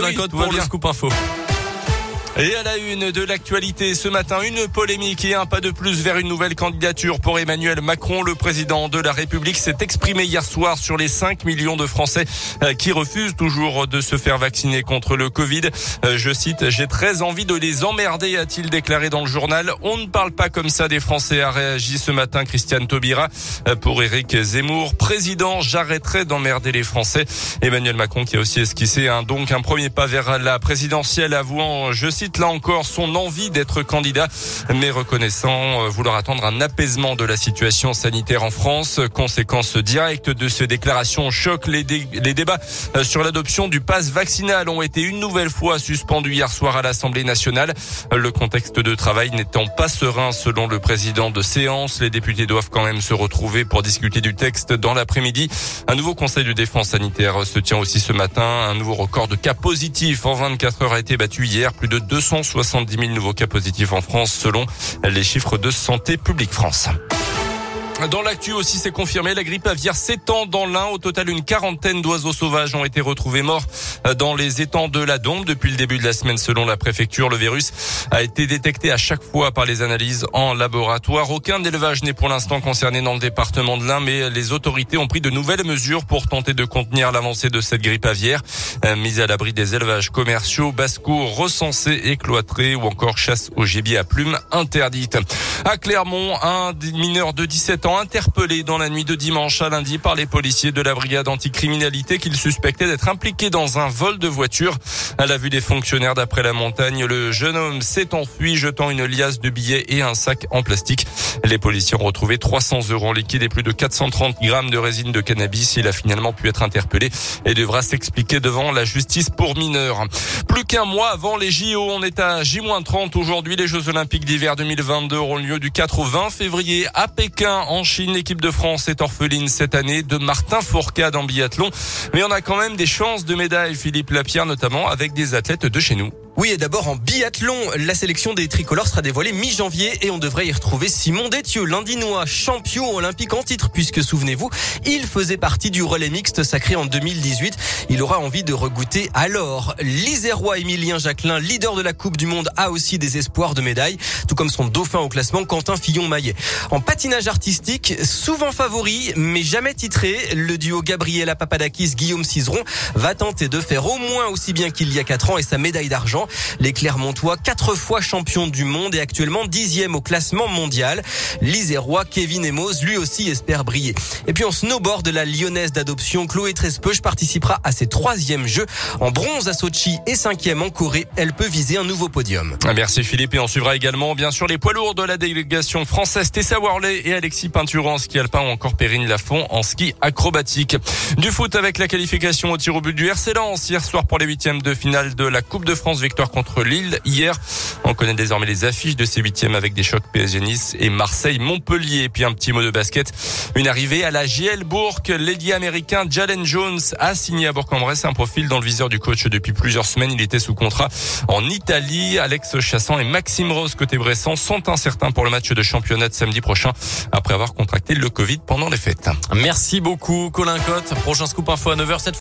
Colin Cote pour le scoop info. Et à la une de l'actualité ce matin, une polémique et un pas de plus vers une nouvelle candidature pour Emmanuel Macron. Le président de la République s'est exprimé hier soir sur les 5 millions de Français euh, qui refusent toujours de se faire vacciner contre le Covid. Euh, je cite, j'ai très envie de les emmerder, a-t-il déclaré dans le journal. On ne parle pas comme ça des Français, a réagi ce matin Christiane Taubira. Euh, pour Éric Zemmour, président, j'arrêterai d'emmerder les Français. Emmanuel Macron qui a aussi esquissé un, donc un premier pas vers la présidentielle, avouant, je cite, là encore son envie d'être candidat, mais reconnaissant euh, vouloir attendre un apaisement de la situation sanitaire en France. Conséquence directe de ces déclarations choc, les, les débats euh, sur l'adoption du pass vaccinal ont été une nouvelle fois suspendus hier soir à l'Assemblée nationale. Le contexte de travail n'étant pas serein selon le président de séance, les députés doivent quand même se retrouver pour discuter du texte dans l'après-midi. Un nouveau conseil de défense sanitaire se tient aussi ce matin. Un nouveau record de cas positifs en 24 heures a été battu hier. Plus de 270 000 nouveaux cas positifs en France selon les chiffres de Santé publique France. Dans l'actu aussi, c'est confirmé, la grippe aviaire s'étend dans l'Ain. Au total, une quarantaine d'oiseaux sauvages ont été retrouvés morts dans les étangs de la Dombe. Depuis le début de la semaine, selon la préfecture, le virus a été détecté à chaque fois par les analyses en laboratoire. Aucun élevage n'est pour l'instant concerné dans le département de l'Ain, mais les autorités ont pris de nouvelles mesures pour tenter de contenir l'avancée de cette grippe aviaire. Euh, mise à l'abri des élevages commerciaux, basse-cour recensés et cloîtrés ou encore chasse au gibier à plumes interdite. À Clermont, un mineur de 17 ans interpellé dans la nuit de dimanche à lundi par les policiers de la brigade anticriminalité qu'il suspectait d'être impliqué dans un vol de voiture. À la vue des fonctionnaires d'après la montagne, le jeune homme s'est enfui jetant une liasse de billets et un sac en plastique. Les policiers ont retrouvé 300 euros en liquide et plus de 430 grammes de résine de cannabis. Il a finalement pu être interpellé et devra s'expliquer devant la justice pour mineurs. Plus qu'un mois avant les JO, on est à J-30 aujourd'hui. Les Jeux Olympiques d'hiver 2022 auront lieu du 4 au 20 février à Pékin en Chine. L'équipe de France est orpheline cette année de Martin Fourcade en biathlon. Mais on a quand même des chances de médaille, Philippe Lapierre, notamment avec des athlètes de chez nous. Oui, et d'abord en biathlon, la sélection des tricolores sera dévoilée mi-janvier et on devrait y retrouver Simon Détieux, l'Indinois, champion olympique en titre, puisque souvenez-vous, il faisait partie du relais mixte sacré en 2018. Il aura envie de regoûter alors. L'Isérois Emilien Jacquelin, leader de la Coupe du Monde, a aussi des espoirs de médaille, tout comme son dauphin au classement Quentin Fillon-Maillet. En patinage artistique, souvent favori, mais jamais titré, le duo Gabriela Papadakis, Guillaume Cizeron va tenter de faire au moins aussi bien qu'il y a quatre ans et sa médaille d'argent. Les Clermontois, quatre fois champion du monde et actuellement dixième au classement mondial. L'Isérois Kevin Emos, lui aussi, espère briller. Et puis en snowboard, la lyonnaise d'adoption Chloé Trespeuch participera à ses troisièmes jeux en bronze à Sochi et cinquième en Corée. Elle peut viser un nouveau podium. Merci Philippe et on suivra également bien sûr les poids lourds de la délégation française Tessa Worley et Alexis Peinturon en ski alpin ou encore Perrine Lafont en ski acrobatique. Du foot avec la qualification au tir au but du RC Lens hier soir pour les huitièmes de finale de la Coupe de France victoire contre Lille hier. On connaît désormais les affiches de ces huitièmes avec des chocs PSG Nice et Marseille-Montpellier. Puis un petit mot de basket. Une arrivée à la JL Bourg. L'ailier américain Jalen Jones a signé à Bourg-en-Bresse un profil dans le viseur du coach depuis plusieurs semaines. Il était sous contrat en Italie. Alex Chassan et Maxime Rose côté Bressan sont incertains pour le match de championnat de samedi prochain après avoir contracté le Covid pendant les fêtes. Merci beaucoup Colin Cotte. Prochain scoop info à 9h cette